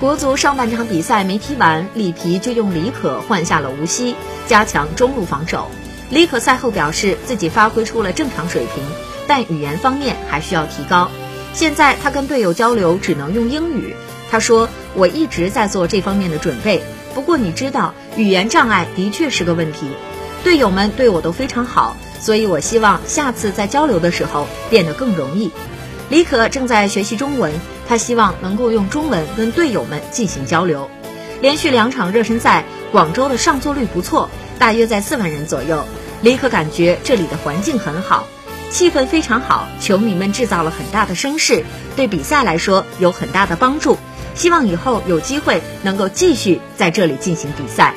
国足上半场比赛没踢完，里皮就用李可换下了吴曦，加强中路防守。李可赛后表示自己发挥出了正常水平，但语言方面还需要提高。现在他跟队友交流只能用英语。他说：“我一直在做这方面的准备，不过你知道，语言障碍的确是个问题。队友们对我都非常好，所以我希望下次在交流的时候变得更容易。”李可正在学习中文，他希望能够用中文跟队友们进行交流。连续两场热身赛，广州的上座率不错，大约在四万人左右。李可感觉这里的环境很好，气氛非常好，球迷们制造了很大的声势，对比赛来说有很大的帮助。希望以后有机会能够继续在这里进行比赛。